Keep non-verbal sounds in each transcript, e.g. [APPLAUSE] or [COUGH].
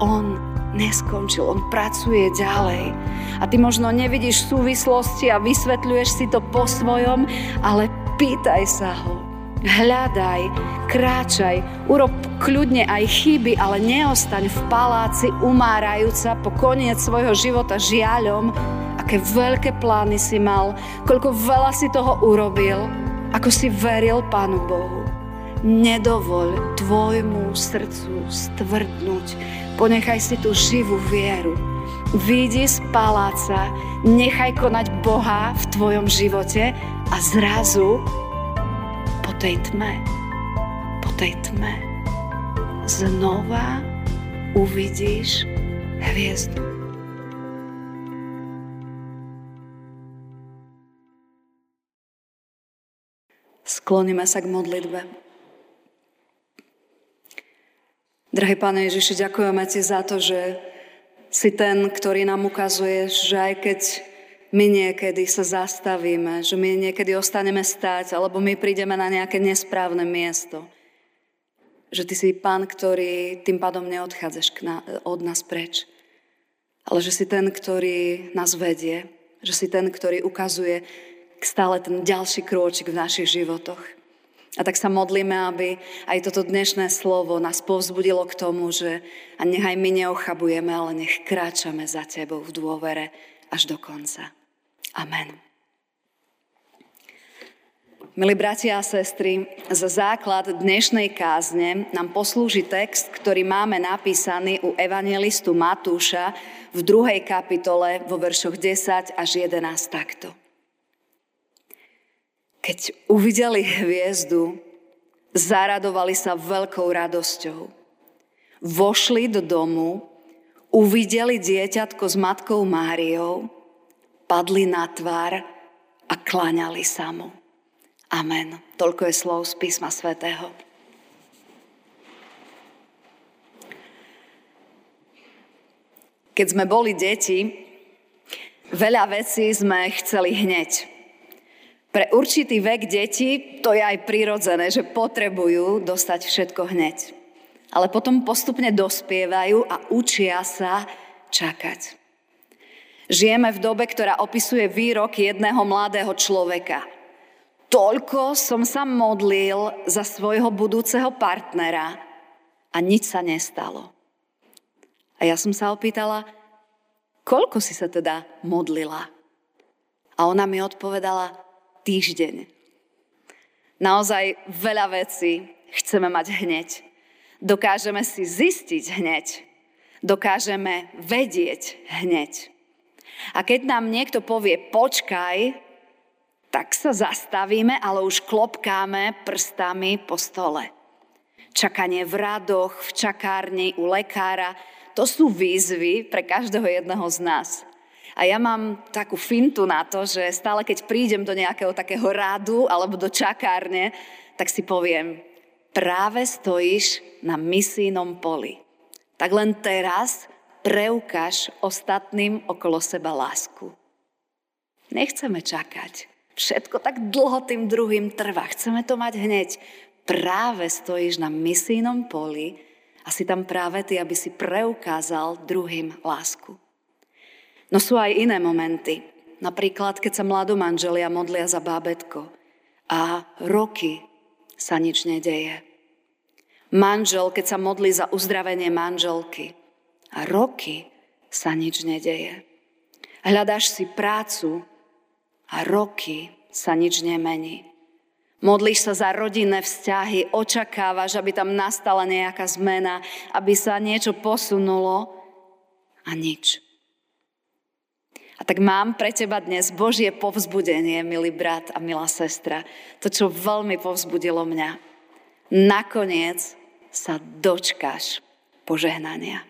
on neskončil, on pracuje ďalej. A ty možno nevidíš súvislosti a vysvetľuješ si to po svojom, ale pýtaj sa ho. Hľadaj, kráčaj, urob kľudne aj chyby, ale neostaň v paláci umárajúca po koniec svojho života žiaľom, aké veľké plány si mal, koľko veľa si toho urobil, ako si veril Pánu Bohu. Nedovoľ tvojmu srdcu stvrdnúť. Ponechaj si tú živú vieru. Výjdi z paláca, nechaj konať Boha v tvojom živote a zrazu po tej tme, po tej tme znova uvidíš hviezdu. Skloníme sa k modlitbe. Drahý Pane Ježiši, ďakujeme Ti za to, že si ten, ktorý nám ukazuje, že aj keď my niekedy sa zastavíme, že my niekedy ostaneme stáť, alebo my prídeme na nejaké nesprávne miesto, že Ty si Pán, ktorý tým pádom neodchádzaš od nás preč, ale že si ten, ktorý nás vedie, že si ten, ktorý ukazuje stále ten ďalší krôčik v našich životoch. A tak sa modlíme, aby aj toto dnešné slovo nás povzbudilo k tomu, že a nechaj my neochabujeme, ale nech kráčame za Tebou v dôvere až do konca. Amen. Milí bratia a sestry, za základ dnešnej kázne nám poslúži text, ktorý máme napísaný u evangelistu Matúša v druhej kapitole vo veršoch 10 až 11 takto. Keď uvideli hviezdu, zaradovali sa veľkou radosťou. Vošli do domu, uvideli dieťatko s matkou Máriou, padli na tvár a klaňali sa mu. Amen. Toľko je slov z písma svätého. Keď sme boli deti, veľa vecí sme chceli hneď. Pre určitý vek detí to je aj prirodzené, že potrebujú dostať všetko hneď. Ale potom postupne dospievajú a učia sa čakať. Žijeme v dobe, ktorá opisuje výrok jedného mladého človeka. Toľko som sa modlil za svojho budúceho partnera a nič sa nestalo. A ja som sa opýtala, koľko si sa teda modlila? A ona mi odpovedala, týždeň. Naozaj veľa vecí chceme mať hneď. Dokážeme si zistiť hneď. Dokážeme vedieť hneď. A keď nám niekto povie počkaj, tak sa zastavíme, ale už klopkáme prstami po stole. Čakanie v radoch, v čakárni, u lekára, to sú výzvy pre každého jedného z nás. A ja mám takú fintu na to, že stále keď prídem do nejakého takého rádu alebo do čakárne, tak si poviem, práve stojíš na misijnom poli. Tak len teraz preukáž ostatným okolo seba lásku. Nechceme čakať. Všetko tak dlho tým druhým trvá. Chceme to mať hneď. Práve stojíš na misijnom poli a si tam práve ty, aby si preukázal druhým lásku. No sú aj iné momenty. Napríklad, keď sa mladú manželia modlia za bábetko a roky sa nič nedeje. Manžel, keď sa modlí za uzdravenie manželky a roky sa nič nedeje. Hľadáš si prácu a roky sa nič nemení. Modlíš sa za rodinné vzťahy, očakávaš, aby tam nastala nejaká zmena, aby sa niečo posunulo a nič. A tak mám pre teba dnes Božie povzbudenie, milý brat a milá sestra. To, čo veľmi povzbudilo mňa. Nakoniec sa dočkáš požehnania.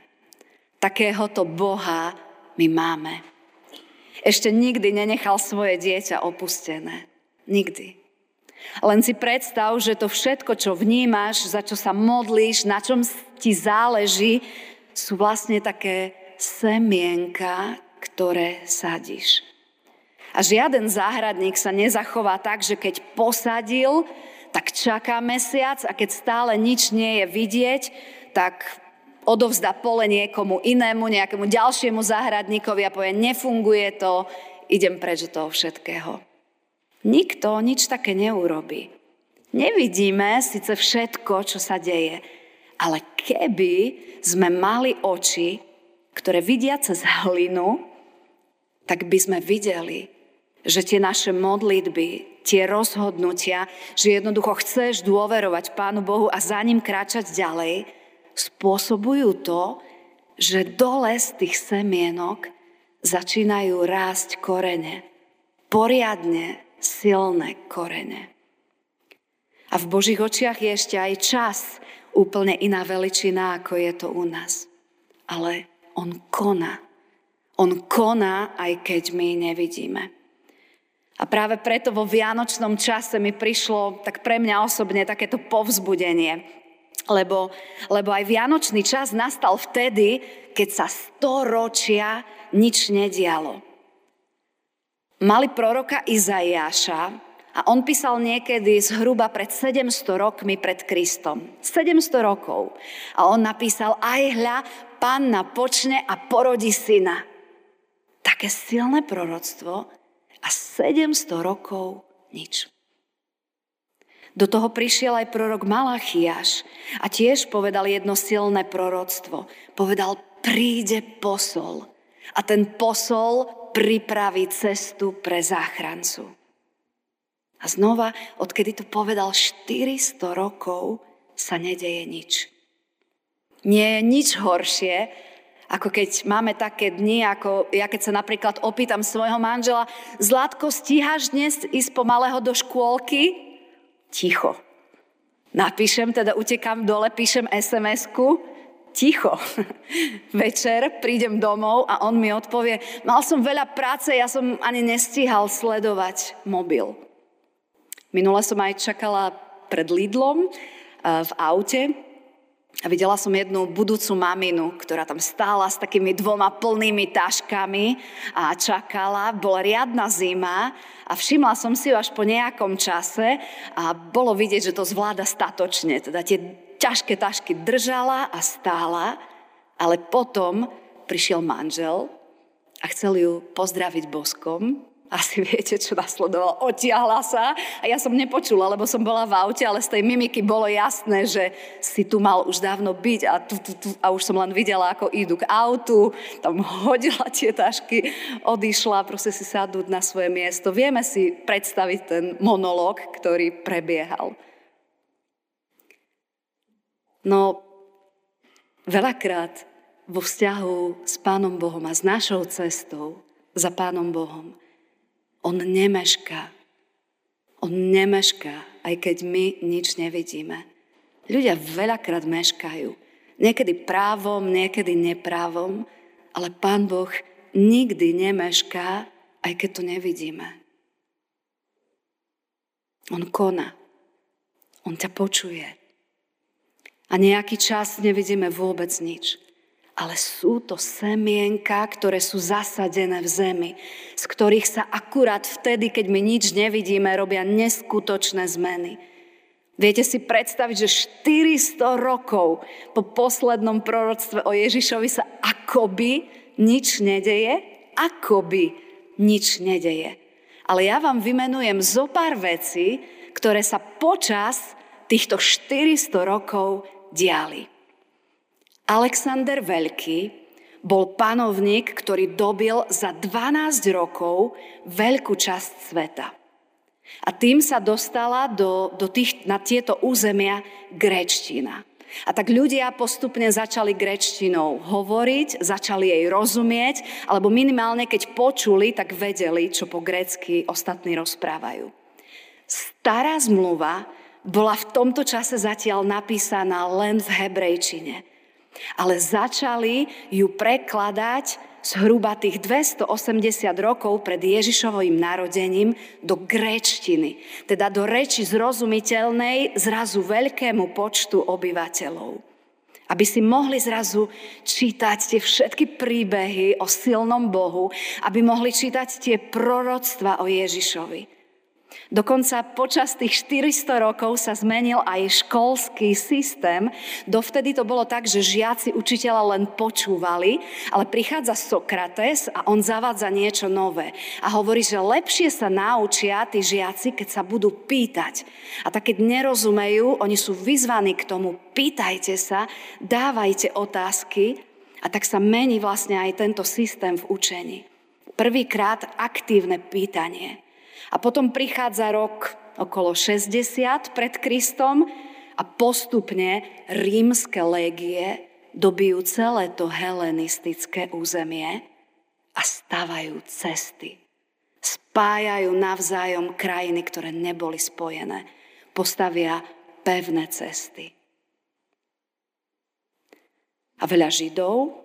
Takéhoto Boha my máme. Ešte nikdy nenechal svoje dieťa opustené. Nikdy. Len si predstav, že to všetko, čo vnímaš, za čo sa modlíš, na čom ti záleží, sú vlastne také semienka, ktoré sadíš. A žiaden záhradník sa nezachová tak, že keď posadil, tak čaká mesiac a keď stále nič nie je vidieť, tak odovzdá pole niekomu inému, nejakému ďalšiemu záhradníkovi a povie, nefunguje to, idem preč toho všetkého. Nikto nič také neurobí. Nevidíme síce všetko, čo sa deje, ale keby sme mali oči, ktoré vidia cez hlinu, tak by sme videli, že tie naše modlitby, tie rozhodnutia, že jednoducho chceš dôverovať Pánu Bohu a za ním kráčať ďalej, spôsobujú to, že dole z tých semienok začínajú rásť korene. Poriadne silné korene. A v Božích očiach je ešte aj čas úplne iná veličina, ako je to u nás. Ale on koná. On koná, aj keď my nevidíme. A práve preto vo vianočnom čase mi prišlo, tak pre mňa osobne, takéto povzbudenie. Lebo, lebo aj vianočný čas nastal vtedy, keď sa storočia nič nedialo. Mali proroka Izaiáša a on písal niekedy zhruba pred 700 rokmi pred Kristom. 700 rokov. A on napísal, aj hľa, panna počne a porodí syna. Také silné proroctvo, a 700 rokov nič. Do toho prišiel aj prorok Malachiaš a tiež povedal jedno silné proroctvo. Povedal, príde posol a ten posol pripraví cestu pre záchrancu. A znova, odkedy to povedal 400 rokov, sa nedeje nič. Nie je nič horšie, ako keď máme také dni, ako ja keď sa napríklad opýtam svojho manžela, Zlatko, stíhaš dnes ísť pomalého do škôlky? Ticho. Napíšem, teda utekam dole, píšem SMS-ku, ticho. [LAUGHS] Večer prídem domov a on mi odpovie, mal som veľa práce, ja som ani nestíhal sledovať mobil. Minule som aj čakala pred Lidlom eh, v aute a videla som jednu budúcu maminu, ktorá tam stála s takými dvoma plnými taškami a čakala. Bola riadna zima a všimla som si ju až po nejakom čase a bolo vidieť, že to zvláda statočne. Teda tie ťažké tašky držala a stála, ale potom prišiel manžel a chcel ju pozdraviť boskom asi viete, čo nasledovalo. Otiahla sa a ja som nepočula, lebo som bola v aute, ale z tej mimiky bolo jasné, že si tu mal už dávno byť a, tu, tu, tu, a už som len videla, ako idú k autu, tam hodila tie tašky, odišla, proste si sadnúť na svoje miesto. Vieme si predstaviť ten monológ, ktorý prebiehal. No, veľakrát vo vzťahu s Pánom Bohom a s našou cestou za Pánom Bohom on nemešká. On nemešká, aj keď my nič nevidíme. Ľudia veľakrát meškajú. Niekedy právom, niekedy neprávom, ale Pán Boh nikdy nemešká, aj keď to nevidíme. On koná. On ťa počuje. A nejaký čas nevidíme vôbec nič ale sú to semienka, ktoré sú zasadené v zemi, z ktorých sa akurát vtedy, keď my nič nevidíme, robia neskutočné zmeny. Viete si predstaviť, že 400 rokov po poslednom proroctve o Ježišovi sa akoby nič nedeje? Akoby nič nedeje. Ale ja vám vymenujem zo pár vecí, ktoré sa počas týchto 400 rokov diali. Alexander Veľký bol panovník, ktorý dobil za 12 rokov veľkú časť sveta. A tým sa dostala do, do tých, na tieto územia gréčtina. A tak ľudia postupne začali gréčtinou hovoriť, začali jej rozumieť, alebo minimálne keď počuli, tak vedeli, čo po grécky ostatní rozprávajú. Stará zmluva bola v tomto čase zatiaľ napísaná len v hebrejčine. Ale začali ju prekladať zhruba tých 280 rokov pred Ježišovým narodením do gréčtiny, teda do reči zrozumiteľnej zrazu veľkému počtu obyvateľov. Aby si mohli zrazu čítať tie všetky príbehy o silnom Bohu, aby mohli čítať tie proroctva o Ježišovi. Dokonca počas tých 400 rokov sa zmenil aj školský systém. Dovtedy to bolo tak, že žiaci učiteľa len počúvali, ale prichádza Sokrates a on zavádza niečo nové. A hovorí, že lepšie sa naučia tí žiaci, keď sa budú pýtať. A tak keď nerozumejú, oni sú vyzvaní k tomu, pýtajte sa, dávajte otázky a tak sa mení vlastne aj tento systém v učení. Prvýkrát aktívne pýtanie. A potom prichádza rok okolo 60 pred Kristom a postupne rímske légie dobijú celé to helenistické územie a stavajú cesty. Spájajú navzájom krajiny, ktoré neboli spojené. Postavia pevné cesty. A veľa Židov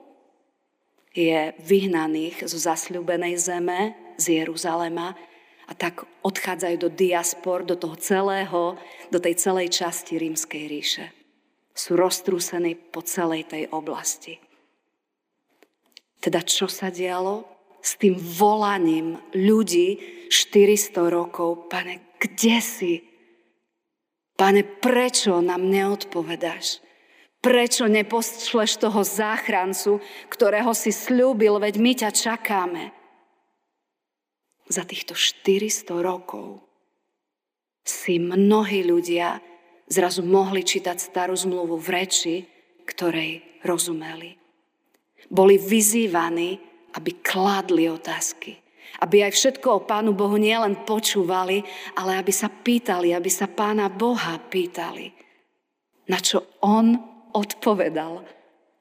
je vyhnaných zo zasľúbenej zeme, z Jeruzalema, a tak odchádzajú do diaspor, do toho celého, do tej celej časti rímskej ríše. Sú roztrúsení po celej tej oblasti. Teda čo sa dialo s tým volaním ľudí 400 rokov? Pane, kde si? Pane, prečo nám neodpovedáš? Prečo nepošleš toho záchrancu, ktorého si slúbil, veď my ťa čakáme? Za týchto 400 rokov si mnohí ľudia zrazu mohli čítať starú zmluvu v reči, ktorej rozumeli. Boli vyzývaní, aby kladli otázky. Aby aj všetko o Pánu Bohu nielen počúvali, ale aby sa pýtali, aby sa Pána Boha pýtali. Na čo On odpovedal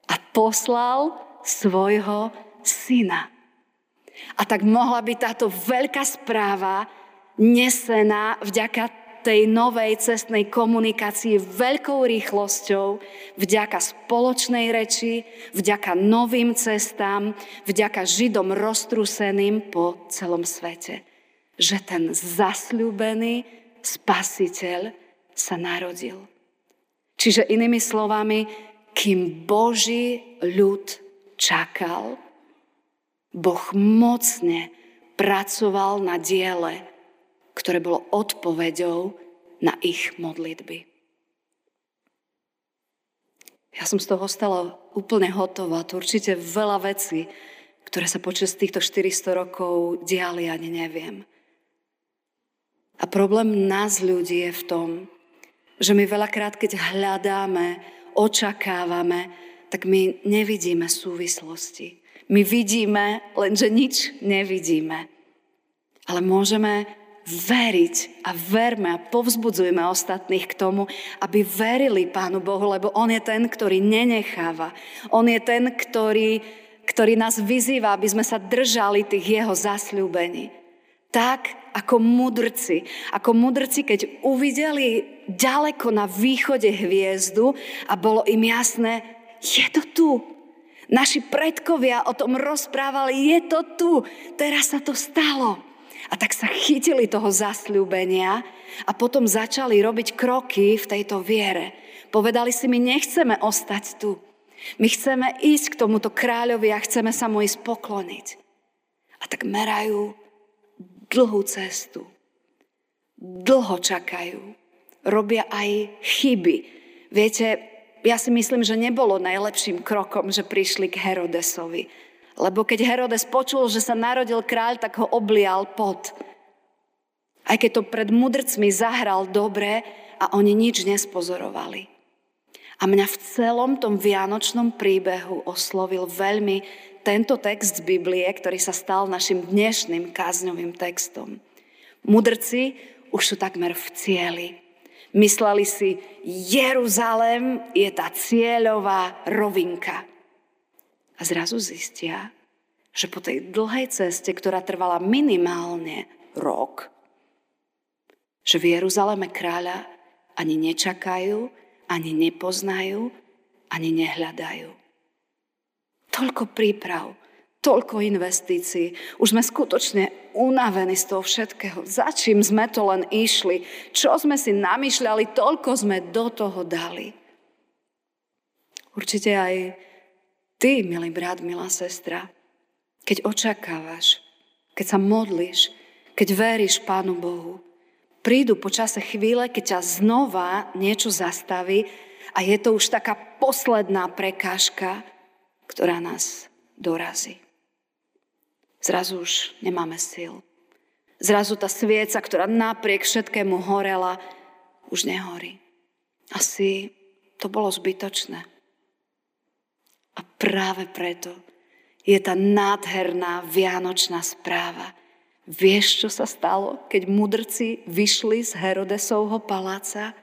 a poslal svojho syna. A tak mohla byť táto veľká správa nesená vďaka tej novej cestnej komunikácii veľkou rýchlosťou, vďaka spoločnej reči, vďaka novým cestám, vďaka Židom roztruseným po celom svete. Že ten zasľúbený spasiteľ sa narodil. Čiže inými slovami, kým Boží ľud čakal, Boh mocne pracoval na diele, ktoré bolo odpoveďou na ich modlitby. Ja som z toho stala úplne hotová. To určite veľa vecí, ktoré sa počas týchto 400 rokov diali, ani neviem. A problém nás ľudí je v tom, že my veľakrát, keď hľadáme, očakávame, tak my nevidíme súvislosti. My vidíme, lenže nič nevidíme. Ale môžeme veriť a verme a povzbudzujeme ostatných k tomu, aby verili Pánu Bohu, lebo On je ten, ktorý nenecháva. On je ten, ktorý, ktorý nás vyzýva, aby sme sa držali tých Jeho zasľúbení. Tak ako mudrci. Ako mudrci, keď uvideli ďaleko na východe hviezdu a bolo im jasné, je to tu, Naši predkovia o tom rozprávali, je to tu, teraz sa to stalo. A tak sa chytili toho zasľúbenia a potom začali robiť kroky v tejto viere. Povedali si, my nechceme ostať tu. My chceme ísť k tomuto kráľovi a chceme sa mu ísť pokloniť. A tak merajú dlhú cestu. Dlho čakajú. Robia aj chyby. Viete, ja si myslím, že nebolo najlepším krokom, že prišli k Herodesovi. Lebo keď Herodes počul, že sa narodil kráľ, tak ho oblial pot. Aj keď to pred mudrcmi zahral dobre a oni nič nespozorovali. A mňa v celom tom vianočnom príbehu oslovil veľmi tento text z Biblie, ktorý sa stal našim dnešným kázňovým textom. Mudrci už sú takmer v cieli. Mysleli si, Jeruzalém je tá cieľová rovinka. A zrazu zistia, že po tej dlhej ceste, ktorá trvala minimálne rok, že v Jeruzaleme kráľa ani nečakajú, ani nepoznajú, ani nehľadajú. Toľko príprav, toľko investícií. Už sme skutočne unavení z toho všetkého. Za čím sme to len išli? Čo sme si namýšľali, toľko sme do toho dali. Určite aj ty, milý brat, milá sestra, keď očakávaš, keď sa modlíš, keď veríš Pánu Bohu, prídu počase chvíle, keď ťa znova niečo zastaví a je to už taká posledná prekážka, ktorá nás dorazí. Zrazu už nemáme sil. Zrazu tá svieca, ktorá napriek všetkému horela, už nehorí. Asi to bolo zbytočné. A práve preto je tá nádherná vianočná správa – Vieš, čo sa stalo, keď mudrci vyšli z Herodesovho paláca?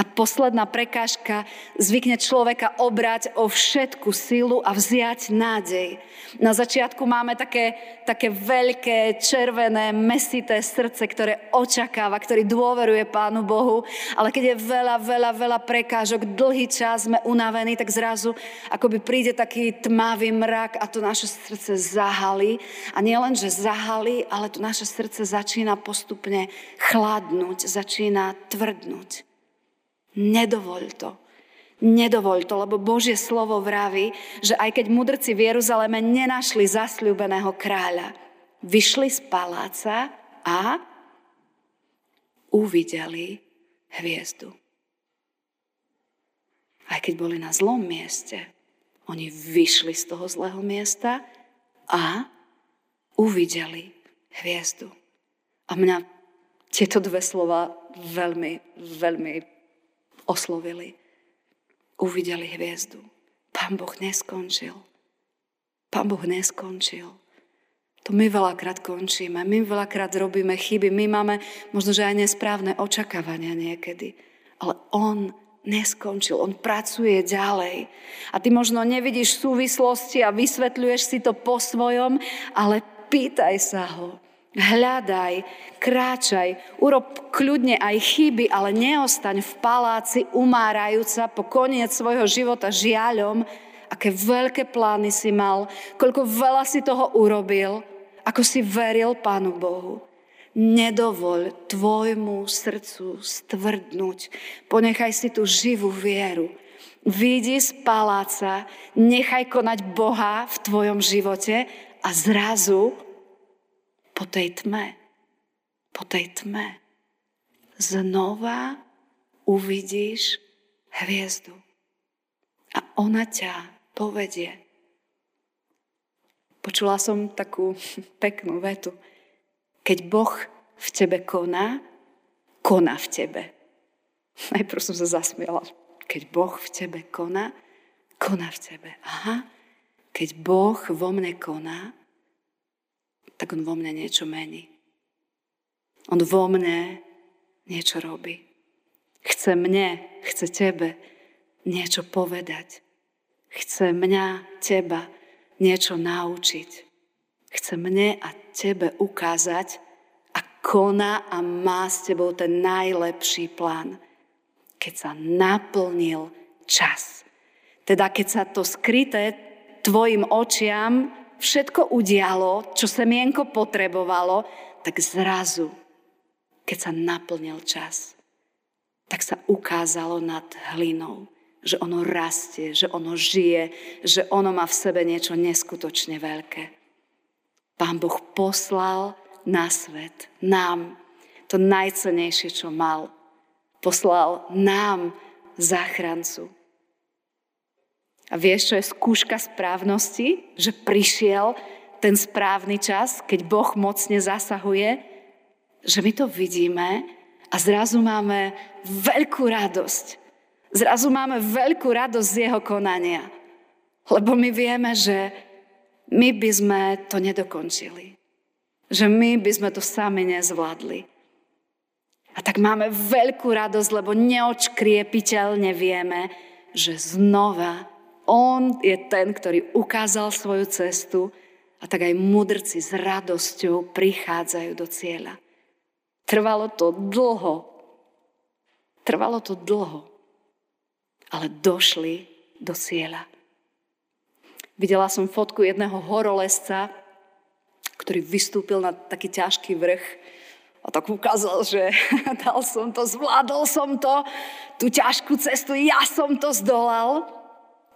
Tá posledná prekážka zvykne človeka obrať o všetku silu a vziať nádej. Na začiatku máme také, také veľké, červené, mesité srdce, ktoré očakáva, ktorý dôveruje Pánu Bohu, ale keď je veľa, veľa, veľa prekážok, dlhý čas sme unavení, tak zrazu akoby príde taký tmavý mrak a to naše srdce zahalí. A nie len, že zahalí, ale to naše srdce začína postupne chladnúť, začína tvrdnúť. Nedovoľ to. Nedovoľ to, lebo Božie slovo vraví, že aj keď mudrci v Jeruzaleme nenašli zasľúbeného kráľa, vyšli z paláca a uvideli hviezdu. Aj keď boli na zlom mieste, oni vyšli z toho zlého miesta a uvideli hviezdu. A mňa tieto dve slova veľmi, veľmi oslovili. Uvideli hviezdu. Pán Boh neskončil. Pán Boh neskončil. To my veľakrát končíme, my veľakrát robíme chyby, my máme možno, že aj nesprávne očakávania niekedy. Ale On neskončil, On pracuje ďalej. A ty možno nevidíš súvislosti a vysvetľuješ si to po svojom, ale pýtaj sa ho. Hľadaj, kráčaj, urob kľudne aj chyby, ale neostaň v paláci umárajúca po koniec svojho života žiaľom, aké veľké plány si mal, koľko veľa si toho urobil, ako si veril Pánu Bohu. Nedovoľ tvojmu srdcu stvrdnúť. Ponechaj si tú živú vieru. Vidí z paláca, nechaj konať Boha v tvojom živote a zrazu po tej tme, po tej tme znova uvidíš hviezdu. A ona ťa povedie. Počula som takú [LAUGHS] peknú vetu. Keď Boh v tebe koná, koná v tebe. [LAUGHS] Najprv som sa zasmiala. Keď Boh v tebe koná, koná v tebe. Aha, keď Boh vo mne koná, tak on vo mne niečo mení. On vo mne niečo robí. Chce mne, chce tebe niečo povedať. Chce mňa, teba niečo naučiť. Chce mne a tebe ukázať a koná a má s tebou ten najlepší plán. Keď sa naplnil čas. Teda keď sa to skryté tvojim očiam všetko udialo, čo semienko potrebovalo, tak zrazu, keď sa naplnil čas, tak sa ukázalo nad hlinou, že ono rastie, že ono žije, že ono má v sebe niečo neskutočne veľké. Pán Boh poslal na svet, nám, to najcenejšie, čo mal. Poslal nám záchrancu. A vieš, čo je skúška správnosti? Že prišiel ten správny čas, keď Boh mocne zasahuje, že my to vidíme a zrazu máme veľkú radosť. Zrazu máme veľkú radosť z jeho konania. Lebo my vieme, že my by sme to nedokončili. Že my by sme to sami nezvládli. A tak máme veľkú radosť, lebo neočkriepiteľne vieme, že znova on je ten, ktorý ukázal svoju cestu a tak aj mudrci s radosťou prichádzajú do cieľa. Trvalo to dlho. Trvalo to dlho. Ale došli do cieľa. Videla som fotku jedného horolesca, ktorý vystúpil na taký ťažký vrch a tak ukázal, že [LAUGHS] dal som to, zvládol som to, tú ťažkú cestu, ja som to zdolal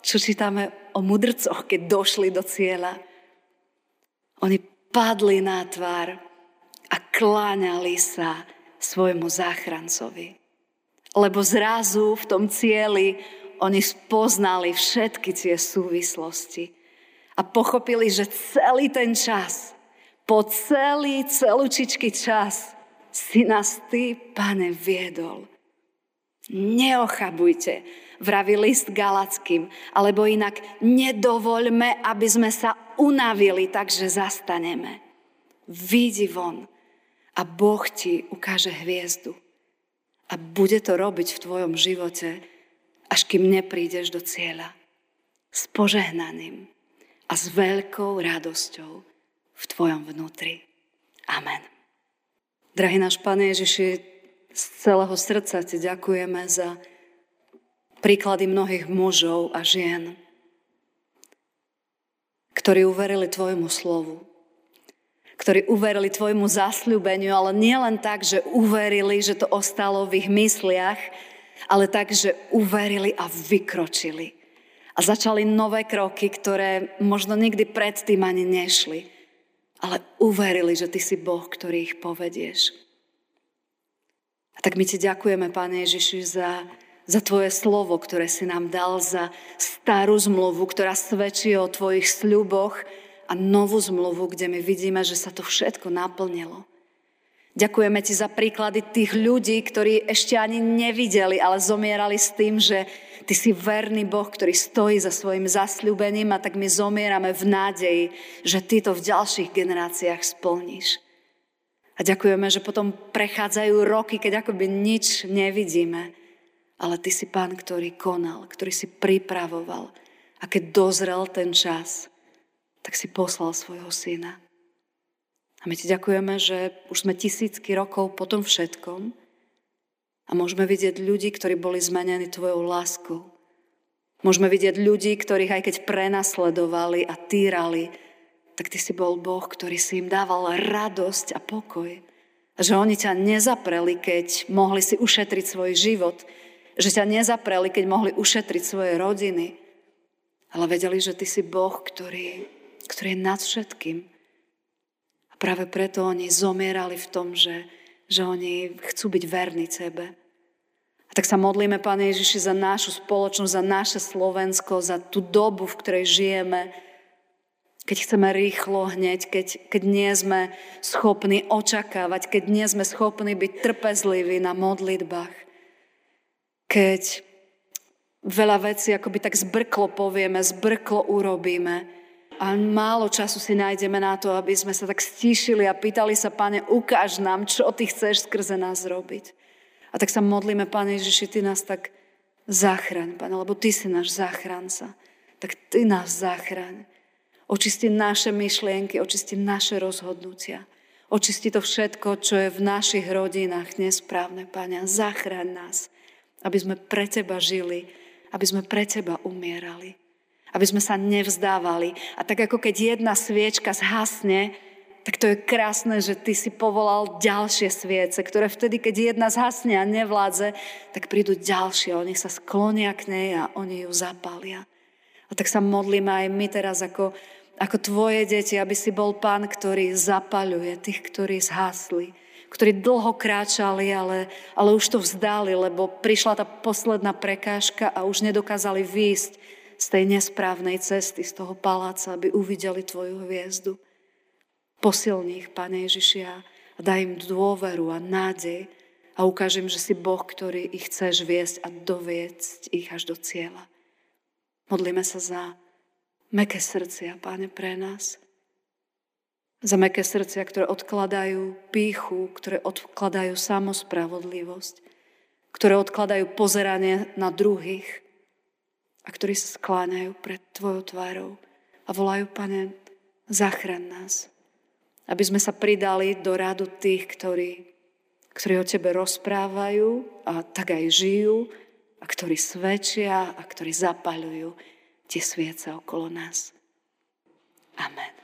čo čítame o mudrcoch, keď došli do cieľa. Oni padli na tvár a kláňali sa svojmu záchrancovi. Lebo zrazu v tom cieli oni spoznali všetky tie súvislosti a pochopili, že celý ten čas, po celý celúčičký čas si nás Ty, Pane, viedol. Neochabujte, vraví list Galackým, alebo inak nedovoľme, aby sme sa unavili, takže zastaneme. Vidí von a Boh ti ukáže hviezdu. A bude to robiť v tvojom živote, až kým neprídeš do cieľa. S požehnaným a s veľkou radosťou v tvojom vnútri. Amen. Drahý náš Pane Ježiši, z celého srdca Ti ďakujeme za príklady mnohých mužov a žien, ktorí uverili Tvojmu slovu, ktorí uverili Tvojmu zasľúbeniu, ale nie len tak, že uverili, že to ostalo v ich mysliach, ale tak, že uverili a vykročili. A začali nové kroky, ktoré možno nikdy predtým ani nešli ale uverili, že Ty si Boh, ktorý ich povedieš. A tak my Ti ďakujeme, Pane Ježiši, za, za Tvoje slovo, ktoré si nám dal, za starú zmluvu, ktorá svedčí o Tvojich sľuboch a novú zmluvu, kde my vidíme, že sa to všetko naplnilo. Ďakujeme ti za príklady tých ľudí, ktorí ešte ani nevideli, ale zomierali s tým, že ty si verný Boh, ktorý stojí za svojim zasľúbením a tak my zomierame v nádeji, že ty to v ďalších generáciách splníš. A ďakujeme, že potom prechádzajú roky, keď akoby nič nevidíme, ale ty si pán, ktorý konal, ktorý si pripravoval. A keď dozrel ten čas, tak si poslal svojho syna. A my ti ďakujeme, že už sme tisícky rokov po tom všetkom a môžeme vidieť ľudí, ktorí boli zmenení tvojou láskou. Môžeme vidieť ľudí, ktorých aj keď prenasledovali a týrali, tak ty si bol Boh, ktorý si im dával radosť a pokoj. A že oni ťa nezapreli, keď mohli si ušetriť svoj život. Že ťa nezapreli, keď mohli ušetriť svoje rodiny. Ale vedeli, že ty si Boh, ktorý, ktorý je nad všetkým a práve preto oni zomierali v tom, že, že oni chcú byť verní tebe. A tak sa modlíme, Pane Ježiši, za našu spoločnosť, za naše Slovensko, za tú dobu, v ktorej žijeme, keď chceme rýchlo hneď, keď, keď nie sme schopní očakávať, keď nie sme schopní byť trpezliví na modlitbách. Keď veľa vecí akoby tak zbrklo povieme, zbrklo urobíme, a málo času si nájdeme na to, aby sme sa tak stíšili a pýtali sa, Pane, ukáž nám, čo Ty chceš skrze nás robiť. A tak sa modlíme, Pane Ježiši, Ty nás tak zachraň, Pane, lebo Ty si náš záchranca. Tak Ty nás zachraň. Očisti naše myšlienky, očisti naše rozhodnutia. Očisti to všetko, čo je v našich rodinách nesprávne, Pane. Zachraň nás, aby sme pre Teba žili, aby sme pre Teba umierali aby sme sa nevzdávali. A tak ako keď jedna sviečka zhasne, tak to je krásne, že ty si povolal ďalšie sviece, ktoré vtedy, keď jedna zhasne a nevládze, tak prídu ďalšie. Oni sa sklonia k nej a oni ju zapália. A tak sa modlíme aj my teraz ako, ako tvoje deti, aby si bol pán, ktorý zapaľuje tých, ktorí zhasli, ktorí dlho kráčali, ale, ale už to vzdali, lebo prišla tá posledná prekážka a už nedokázali výjsť z tej nesprávnej cesty, z toho paláca, aby uvideli Tvoju hviezdu. Posilni ich, Pane Ježišia, a daj im dôveru a nádej a ukážem, že si Boh, ktorý ich chceš viesť a doviecť ich až do cieľa. Modlíme sa za meké srdcia, Pane, pre nás. Za meké srdcia, ktoré odkladajú píchu, ktoré odkladajú samospravodlivosť, ktoré odkladajú pozeranie na druhých, a ktorí sa skláňajú pred Tvojou tvárou a volajú, Pane, zachraň nás. Aby sme sa pridali do rádu tých, ktorí, ktorí o Tebe rozprávajú a tak aj žijú a ktorí svedčia a ktorí zapaľujú tie sviece okolo nás. Amen.